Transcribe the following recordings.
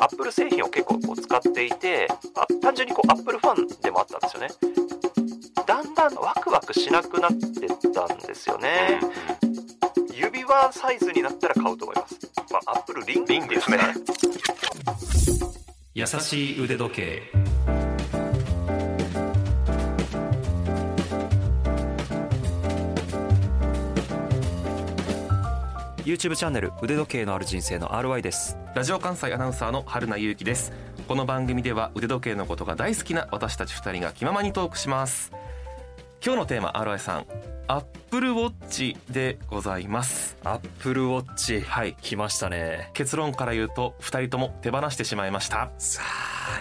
アップル製品を結構こう使っていてあ単純にこうアップルファンでもあったんですよね。だんだんワクワクしなくなってったんですよね。指輪サイズになったら買うと思います。まあアップルリングリングですね。優しい腕時計。YouTube チャンネル腕時計のある人生の RY です。ラジオ関西アナウンサーの春名優樹です。この番組では腕時計のことが大好きな私たち二人が気ままにトークします。今日のテーマ RY さんアップルウォッチでございます。アップルウォッチはい来ましたね。結論から言うと二人とも手放してしまいました。さ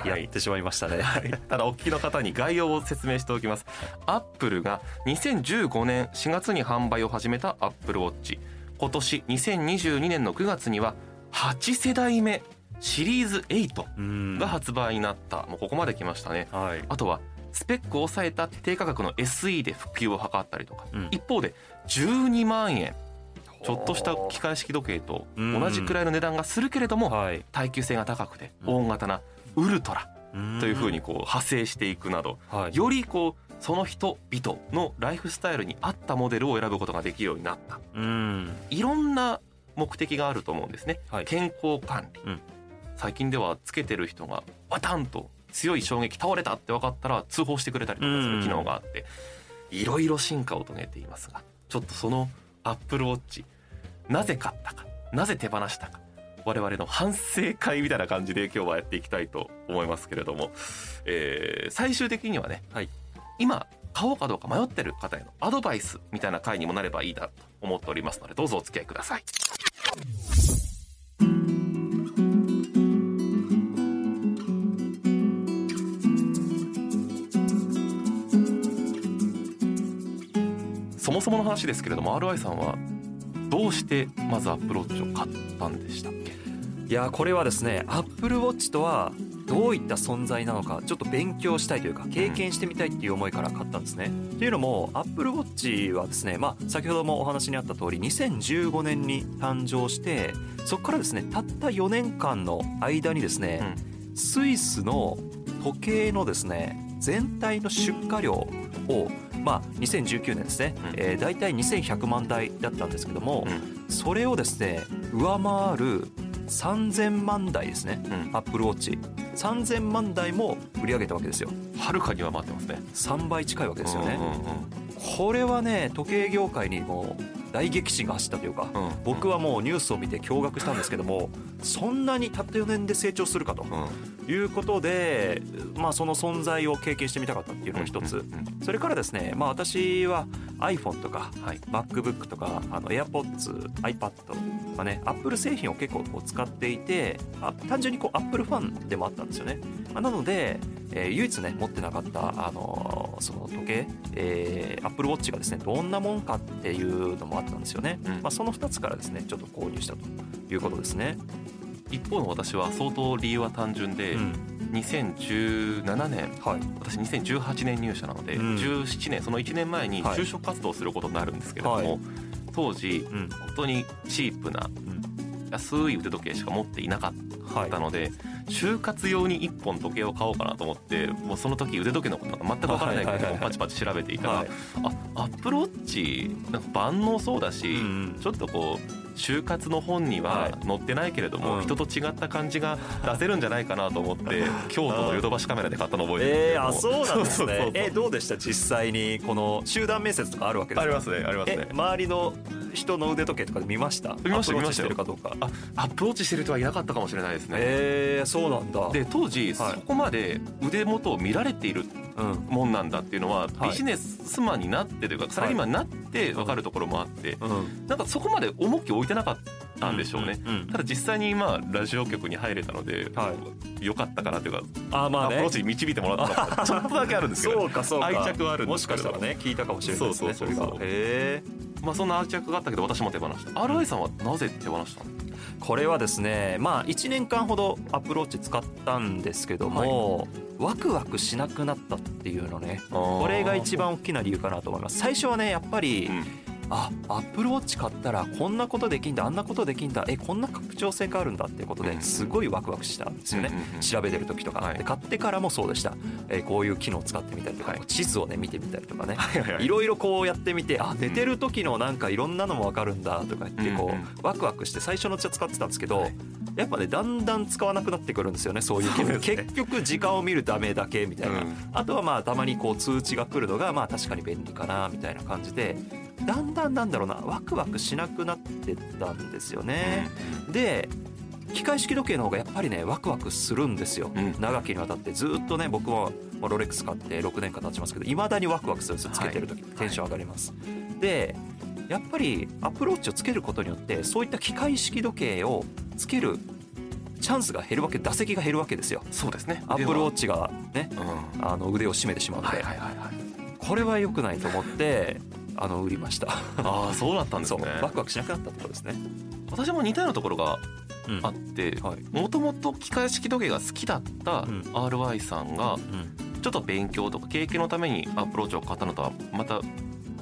あやってしまいましたね、ただお聞きの方に概要を説明しておきます。アップルが2015年4月に販売を始めたアップルウォッチ今年2022年の9月には8世代目シリーズ8うん。が発売になった。もうここまで来ましたね。はい。あとはスペックを抑えた低価格の SE で普及を図ったりとか、うん。一方で12万円。ちょっとした機械式時計と同じくらいの値段がするけれどもはい。耐久性が高くてうん。大型なウルトラというふうにここう派生していくなどう、はい、よりこうその人々のライフスタイルに合ったモデルを選ぶことができるようになった。うん。いろんな目的があると思うんですね、はい。健康管理、うん。最近ではつけてる人がバタンと強い衝撃倒れたって分かったら通報してくれたりとかする機能があっていろいろ進化を遂げていますがちょっとそのアップルウォッチなぜ買ったかなぜ手放したか我々の反省会みたいな感じで今日はやっていきたいと思いますけれども、えー最終的にはね、はい今買おうかどうか迷ってる方へのアドバイスみたいな回にもなればいいなと思っておりますのでどうぞお付き合いください。そもそもの話ですけれども RI さんはどうしてまずアップローチを買ったんでしたっけ？いやこれはですねアップルウォッチとはどういった存在なのかちょっと勉強したいというか経験してみたいっていう思いから買ったんですね。というのもアップルウォッチはですね、まあ、先ほどもお話にあった通り2015年に誕生してそこからですねたった4年間の間にですね、スイスの時計のですね全体の出荷量をまあ2019年ですね、うん。えー、大体2100万台だったんですけども、うん。それをですね上回る3000万台ですねうん。アップルウォッチ3000万台も売り上げたわけですよ。はるかには待ってますね。3倍近いわけですよね。うんうんこれはね時計業界にもう大激震が走ったというかうん。うん僕はもうニュースを見て驚愕したんですけどもそんなにたった4年で成長するかとうん。いうことで、まあ、その存在を経験してみたかったっていうのが一つ。それからですね、まあ、私は iPhone とかはい。MacBook とかあの AirPods、iPad まあね Apple 製品を結構こう使っていてあ単純にこう Apple ファンでもあったんですよね。まあなので、えー唯一ね持ってなかったあのーその時計、えー、Apple Watch がですねどんなもんかっていうのもあったんですよね。うん。まあ、その2つからですねちょっと購入したということですね。一方の私は相当理由は単純で、うん。2017年はい。私2018年入社なので、うん。17年その1年前にはい。就職活動をすることになるんですけれども、はい。当時うん。本当にチープなうん。安い腕時計しか持っていなかっはいたので、就活用に1本時計を買おうかなと思ってもうその時腕時計のことなんか全く分からないけどパチパチ調べていたら、はい。あアップルウォッチなんか万能そうだし、うん。ちょっとこう就活の本にははい載ってないけれども、うん。人と違った感じが出せるんじゃないかなと思って 京都のヨドバシカメラで買ったの覚えてるんですけど。もえー、あそうなんですね。えどうでした？実際にこの集団面接とかあるわけですかありますね。ありますねえ周りの人の腕時計とかで見ました見ましたアプローチし見ましたよてるかどうか。あアップローチしてる人はいなかったかもしれないですね、えー、そうなんだ。で当時そはい。こまで腕元を見られているうんもんなんだっていうのははい。ビジネスマンになってというかサラリーマンになって分かるところもあってうん。なんかそこまで重きを置いてなかったんでしょうね。ただ実際にまあラジオ局に入れたのでは良かったかなというかあまあね。アプローチに導いてもらったのか ちょっとだけあるんですけどそうかそうか。愛着はあるんもしかしたらね聞いたかもしれないですねそうそうそうへまあそんな愛着があったけど私も手放した。RI さんはなぜ手放したの？ーこれはですねまあ1年間ほどアプローチ使ったんですけども、ワクワクしなくなったっていうのね。これが一番大きな理由かなと思います。最初はねやっぱり、うんあアップルウォッチ買ったらこんなことできんだあんなことできんだえこんな拡張性があるんだっていうことうん。ですごいワクワクしたんですよね、調べてる時とか、はい。で買ってからもそうでした、えーこういう機能を使ってみたりとか、はい。地図をね見てみたりとかね、はいろいろこうやってみてあ寝てる時のなんかいろんなのも分かるんだとか言ってこうワクワクして最初のうちは使ってたんですけど、はい。やっぱねだんだん使わなくなってくるんですよねそういう機能結局時間を見るためだけみたいな、うん。あとはまあたまにこう通知が来るのがまあ確かに便利かなみたいな感じでだんだんなんだろうなワクワクしなくなってったんですよね。で機械式時計の方がやっぱりねワクワクするんですよ、うん。長きにわたって。ずっとね僕はまあロレックス買って6年間経ちますけどいまだにワクワクするんですよつけてる時、テンション上がります、でやっぱりアプローチをつけることによってそういった機械式時計をつけるチャンスが減るわけ打席が減るわけですよ。そうですね。アップルウォッチチがねうん。あの腕を締めてしまうので、はいはいはいはい。これは良くないと思ってあの売りました。ああそうだったんですね。ワクワクしなくなったところですね、私も似たようなところがうん。あってはい。もともと機械式時計が好きだったうん。RY さんがうん。ちょっと勉強とか経験のためにアプローチを買ったのとはまた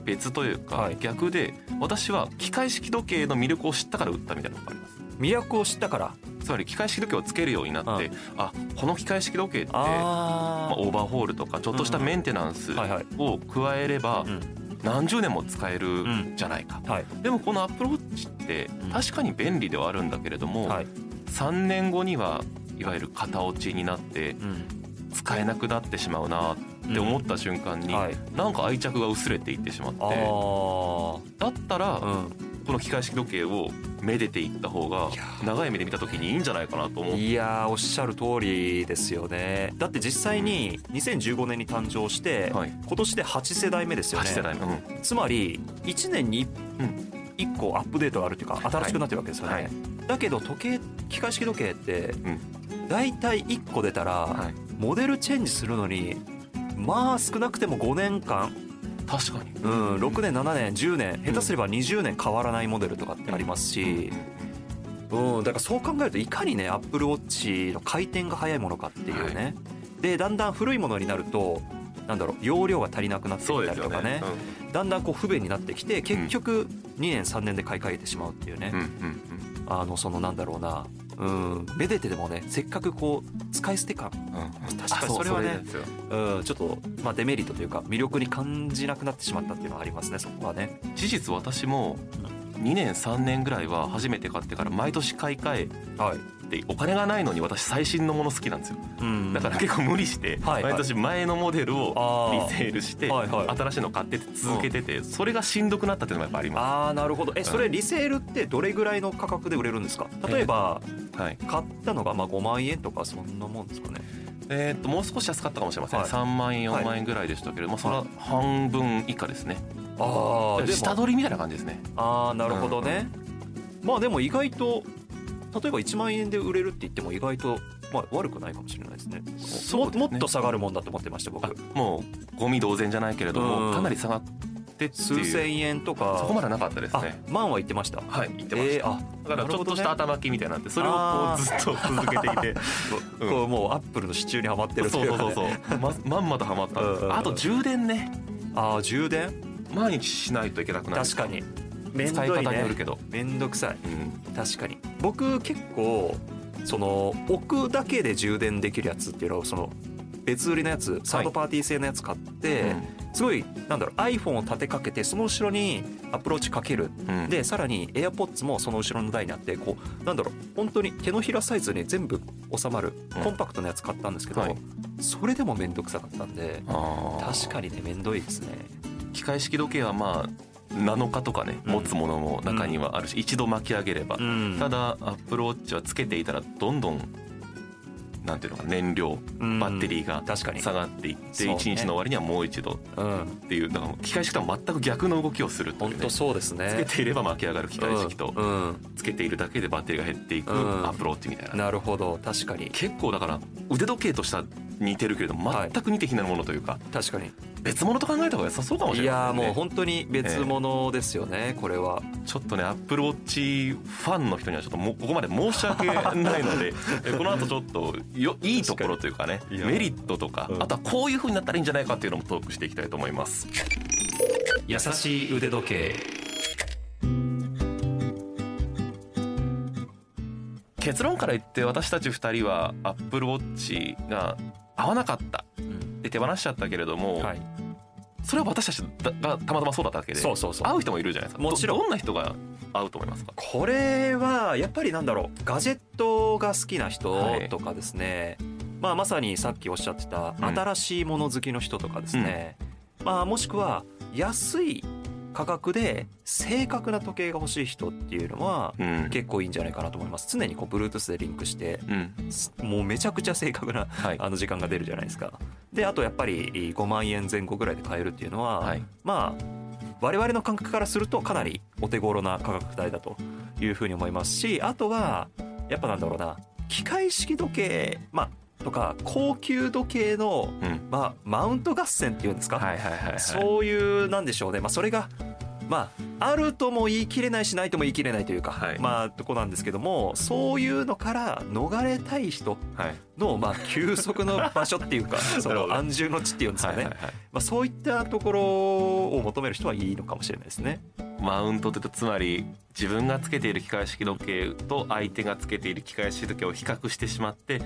別というかはい。逆で私は機械式時計の魅力を知ったから売ったみたいなのがあります。魅力を知ったから。つまり機械式時計をつけるようになってあこの機械式時計ってまああオーバーホールとかちょっとしたメンテナンスを加えればうん何十年も使えるじゃないか。はい。でもこのアプローチってうん。確かに便利ではあるんだけれどもはい。3年後にはいわゆる型落ちになってうん。使えなくなってしまうなって思った瞬間にはい。なんか愛着が薄れていってしまって。あだったらこの機械式時計をめでていった方が長い目で見た時にいいんじゃないかなと思う。いやーおっしゃる通りですよね。だって実際に2015年に誕生して、はい。今年で8世代目ですよ8ね世代目。うん。つまり1年にうん。1個アップデートがあるというか新しくなってるわけですよね、はい。だけど時計機械式時計ってん。大体1個出たらはい。モデルチェンジするのにまあ少なくても5年間確かに。うん、6年7年10年下手すれば20年変わらないモデルとかってありますし、うん、だからそう考えるといかにねアップルウォッチの回転が速いものかっていうね、でだんだん古いものになるとなんだろう容量が足りなくなってきたりとかね。だんだんこう不便になってきて結局2年3年で買い替えてしまうっていうね、うんうんうん。あのそのなんだろうなうん。めでてでもねせっかくこう使い捨て感、うん。確かにそれはねうん、ちょっと、まあ、デメリットというか魅力に感じなくなってしまったっていうのはありますねそこはね。事実私も2年3年ぐらいは初めて買ってから毎年買い替はい。えてお金がないのに私最新のもの好きなんですよ。うん。だから結構無理して毎年前のモデルをあリセールして新しいの買って続けててそれがしんどくなったっていうのもやっぱありまああなるほど。えそれリセールってどれぐらいの価格で売れるんですか？例えばすはい。買ったのがまあ5万円とかそんなもんですかね？えーっともう少し安かったかもしれません。はい。3万円4万円ぐらいでしたけれどもそれは半分以下ですねああ下取りみたいな感じですね。ああなるほどね、まあでも意外と例えば1万円で売れるって言っても意外とまあ悪くないかもしれないですね。そうね。ももっと下がるもんだと思ってました僕。あもうゴミ同然じゃないけれどうん。もかなり下がって数いう。千円とか。そこまでなかったですあね万は言ってました。はい言ってました。えーあだからちょっとした頭きみたいになってそれをこうずっと続けてきて。う んこうもうアップルの支柱にはまってるとそいうそうね、そうそう。ままんまとハマったんです。うん。うんうんあと充電ね。ああ充電？毎日しないといけなくなる。確かに。めんど使いい方によるねけど。めんどくさい。うん。確かに。僕結構その置くだけで充電できるやつっていうのをその別売りのやつサードパーティー製のやつ買って、すごいなんだろう iPhone を立てかけてその後ろにアプローチかける。うん。でさらに AirPods もその後ろの台にあってこうなんだろう本当に手のひらサイズに全部収まるうん。コンパクトなやつ買ったんですけど、はい。それでも面倒くさかったんで確かにね面倒いですね機械式時計はまあ7日とかねうん。持つものも中にはあるし一度巻き上げれば。うん。ただアップルウォッチはつけていたらどんどんなんていうのか燃料うん。バッテリーが確かに。下がっていって一日の終わりにはもう一度うん。っていうだから機械式とは全く逆の動きをするというね。本当そうですね。つけていれば巻き上がる機械式とつけているだけでバッテリーが減っていくうん。アプローチみたいな。なるほど。確かに。結構だから腕時計としては似てるけれど全く似て非なるものというか、はい、確かに。別物と考えた方が良さそうかもしれない、ね、いやもう本当に別物ですよね、えー、これは。ちょっとねアップルウォッチファンの人にはちょっともここまで申し訳ないので この後ちょっとよいいところというかねメリットとか、うん、あとはこういうふうになったらいいんじゃないかっていうのもトークしていきたいと思います。優しい腕時計。結論から言って私たち2人はアップルウォッチが合わなかった。うん。で手放しちゃったけれども、はい。それは私たちがたまたまそうだっただけでそうそうそう。合う人もいるじゃないですか。もちろん。どどんな人が合うと思いますか？これはやっぱりなんだろうガジェットが好きな人とかですね、まあ、まさにさっきおっしゃってたうん新しいもの好きの人とかですね、まあ、もしくは安い価格で正確な時計が欲しい人っていうのはうん。結構いいんじゃないかなと思います。常にこう Bluetooth でリンクしてうん。すもうめちゃくちゃ正確なはい。あの時間が出るじゃないですか。であとやっぱり5万円前後ぐらいで買えるっていうのは、はい。まあ我々の感覚からするとかなりお手頃な価格帯だというふうに思いますしあとはやっぱなんだろうな機械式時計まあとか高級時計の、うん。まあ、マウント合戦っていうんですか、はいはいはいはい。そういうなんでしょうね、まあ、それがまああるとも言い切れないしないとも言い切れないというか、はい。まあとこなんですけどもそういうのから逃れたい人はい。のまあ休息の場所っていうか その安住の地っていうんですかね、はいはいはい。まあ、そういったところを求める人はいいのかもしれないですね。マウントってつまり自分がつけている機械式時計と相手がつけている機械式時計を比較してしまって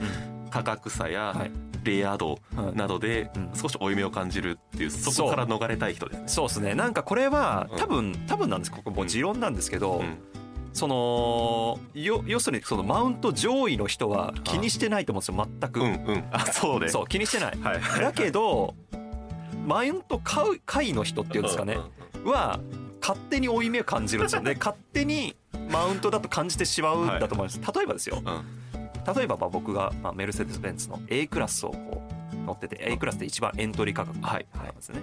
価格差やはい。レア度はいなどでうん。少し負い目を感じるっていうそこから逃れたい人ですね。そうですね。なんかこれはうん。多分多分なんです。ここもう持論なんですけど、うん。そのよ要するにそのマウント上位の人は気にしてないと思うんですよ。全く、うんうん。あそうで。そう気にしてない。はい。はいだけどマウント買う下位の人っていうんですかね。うんうんは勝手に負い目を感じるんですよ。ね勝手にマウントだと感じてしまうんだと思います、例えばですよ。うん例えばまあ僕がまあメルセデス・ベンツの A クラスをこう乗ってて A クラスで一番エントリー価格はい。なんですね、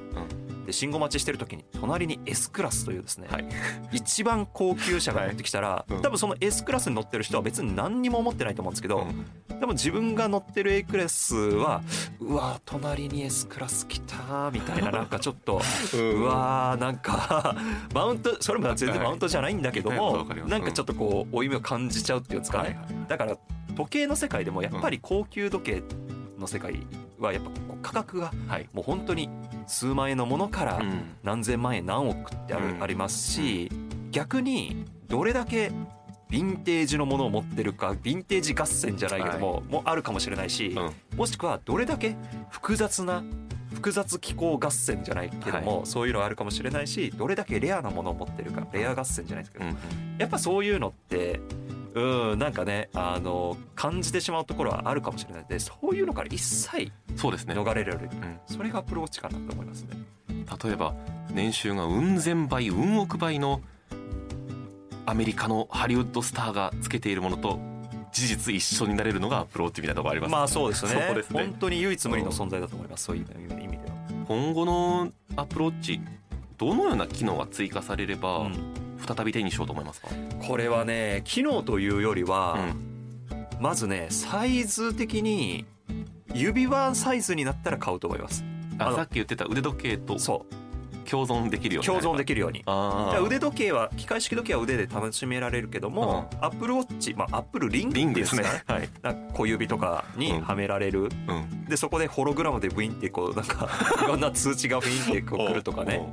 で信号待ちしてる時に隣に S クラスというですね、はい。一番高級車が乗ってきたら、い。うん。多分その S クラスに乗ってる人は別に何にも思ってないと思うんですけど、うん。でも自分が乗ってる A クラスはうわ隣に S クラス来たみたいななんかちょっと うわーなんかマウントそれも全然マウントじゃないんだけどはい。もわかります。なんかちょっとこう負い目を感じちゃうっていうんですかね、はいはい。だから時計の世界でもやっぱり高級時計の世界はやっぱ価格がはい。もう本当に数万円のものからうん。何千万円何億ってある、うん。ありますし逆にどれだけヴィンテージのものを持ってるかヴィンテージ合戦じゃないけども、もあるかもしれないし、うん。もしくはどれだけ複雑な複雑気候合戦じゃないけども、そういうのあるかもしれないしどれだけレアなものを持ってるかレア合戦じゃないですけど、うん。やっぱそういうのってうんなんかねあの感じてしまうところはあるかもしれないのでそういうのから一切そうですね逃れられる、うん。それがアプローチかなと思いますね。例えば年収がうん千倍うん億倍のアメリカのハリウッドスターがつけているものと事実一緒になれるのがアプローチみたいなところあります、まあそうですね。ね。本当に唯一無二の存在だと思います。そういう意味では。今後のアプローチどのような機能が追加されれば、うん再び手にしようと思いますか、これはね機能というよりは、うん。まずねサイズ的に指輪サイズになったら買うと思います。あさっき言ってた腕時計とそう。共存できるようにな共存できるように。腕時計は機械式時計は腕で楽しめられるけども、アップルウォッチまあアップルリングですね。か はい、小指とかにはめられる、うん、でそこでホログラムでブインってこうなんかいろんな通知がブインってこう来るとかね。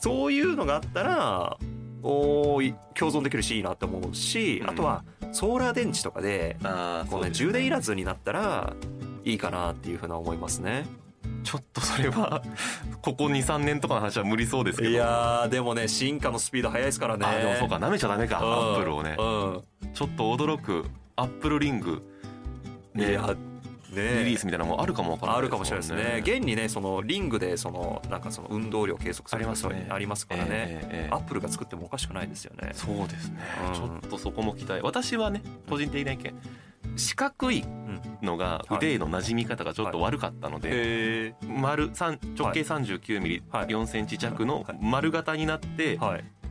そういうのがあったらお共存できるしいいなと思うし、うん。あとはソーラー電池とかであーこう、ね、充電いらずになったらいいかなっていうふうな思いますね。ちょっとそれは ここ23年とかの話は無理そうですけど。いやーでもね進化のスピード速いですからね。あでもそうか舐めちゃダメか、うん。アップルをね。うん。ちょっと驚くアップルリング。ね。いやねリリースみたいなのもあるかもわからないあるかもしれないですね。現にねそのリングでそのなんかその運動量計測するありますね。ありますからね。ええええアップルが作ってもおかしくないですよね。そうですね、うん。ちょっとそこも期待。私はね個人的な意見。四角いのがはい。腕への馴染み方がちょっと悪かったので、へ丸三直径39ミリ、はい。4センチ弱のはい。丸型になって。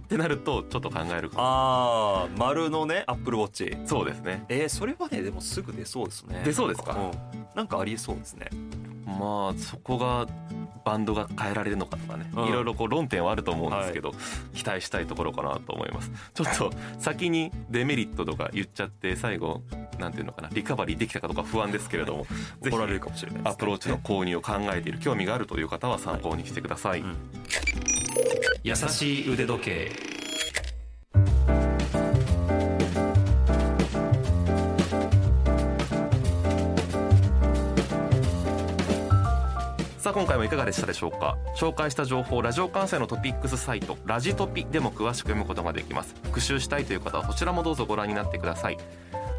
ってなるとちょっと考えるかも。ああ丸のねアップルウォッチ。そうですね。えー、それはねでもすぐ出そうですね。出そうですか？うん。なんかありえそうですね。まあそこがバンドが変えられるのかとかね、うん。いろいろこう論点はあると思うんですけど、期待したいところかなと思います。ちょっと 先にデメリットとか言っちゃって最後なんていうのかなリカバリーできたかどうか不安ですけれども怒られるかもしれない。アプローチの購入を考えている興味があるという方は参考にしてください、うん優しい腕時計。さあ今回もいかがでしたでしょうか？紹介した情報ラジオ関西のトピックスサイトラジトピでも詳しく読むことができます。復習したいという方はそちらもどうぞご覧になってください。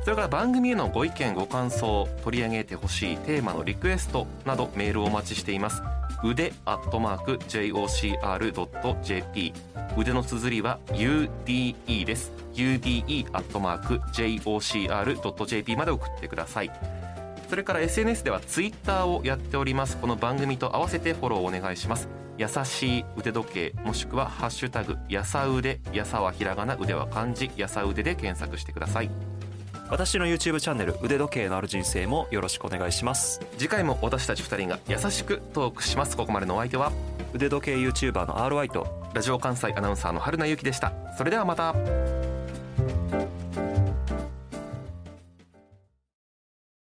それから番組へのご意見ご感想取り上げてほしいテーマのリクエストなどメールをお待ちしています。腕アットマーク JOCR.jp 腕の綴りは UDE です。UDE アットマーク JOCR.jp まで送ってください。それから SNS ではツイッターをやっております。この番組と合わせてフォローお願いします。優しい腕時計もしくはハッシュタグやさ腕やさはひらがな腕は漢字やさ腕で検索してください。私の YouTube チャンネル腕時計のある人生もよろしくお願いします。次回も私たち2人が優しくトークします。ここまでのお相手は腕時計 YouTuber の RY とラジオ関西アナウンサーの春名由紀でした。それではまた